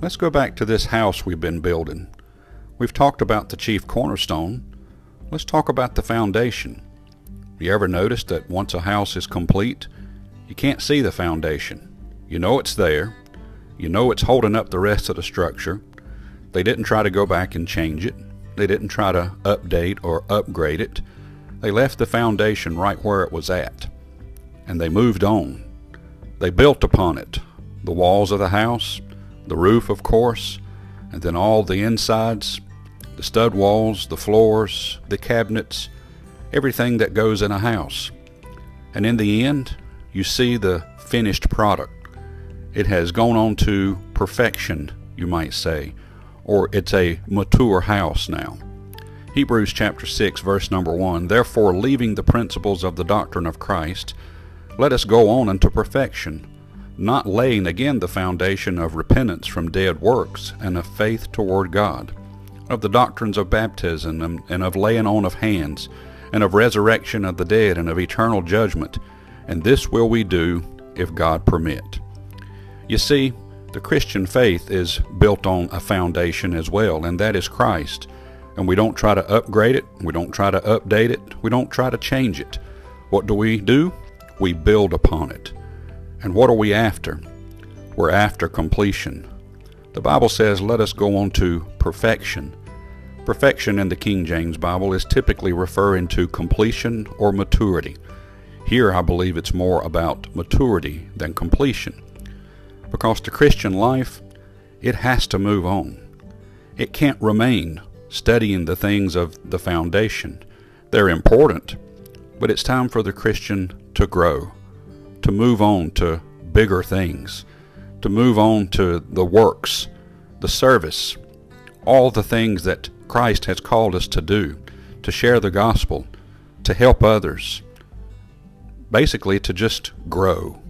Let's go back to this house we've been building. We've talked about the chief cornerstone. Let's talk about the foundation. You ever notice that once a house is complete, you can't see the foundation? You know it's there. You know it's holding up the rest of the structure. They didn't try to go back and change it. They didn't try to update or upgrade it. They left the foundation right where it was at. And they moved on. They built upon it. The walls of the house, the roof, of course, and then all the insides, the stud walls, the floors, the cabinets, everything that goes in a house. And in the end, you see the finished product. It has gone on to perfection, you might say, or it's a mature house now. Hebrews chapter 6 verse number 1 Therefore leaving the principles of the doctrine of Christ let us go on unto perfection not laying again the foundation of repentance from dead works and of faith toward God, of the doctrines of baptism and of laying on of hands, and of resurrection of the dead and of eternal judgment, and this will we do if God permit. You see, the Christian faith is built on a foundation as well, and that is Christ. And we don't try to upgrade it, we don't try to update it, we don't try to change it. What do we do? We build upon it. And what are we after? We're after completion. The Bible says, let us go on to perfection. Perfection in the King James Bible is typically referring to completion or maturity. Here, I believe it's more about maturity than completion. Because the Christian life, it has to move on. It can't remain studying the things of the foundation. They're important, but it's time for the Christian to grow to move on to bigger things, to move on to the works, the service, all the things that Christ has called us to do, to share the gospel, to help others, basically to just grow.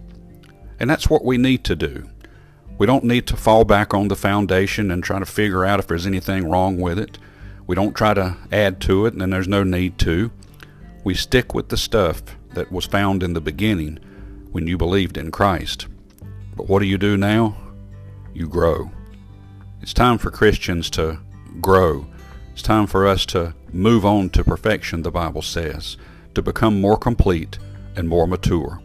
And that's what we need to do. We don't need to fall back on the foundation and try to figure out if there's anything wrong with it. We don't try to add to it, and there's no need to. We stick with the stuff that was found in the beginning when you believed in Christ. But what do you do now? You grow. It's time for Christians to grow. It's time for us to move on to perfection, the Bible says, to become more complete and more mature.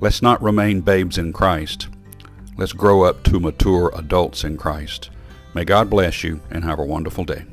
Let's not remain babes in Christ. Let's grow up to mature adults in Christ. May God bless you and have a wonderful day.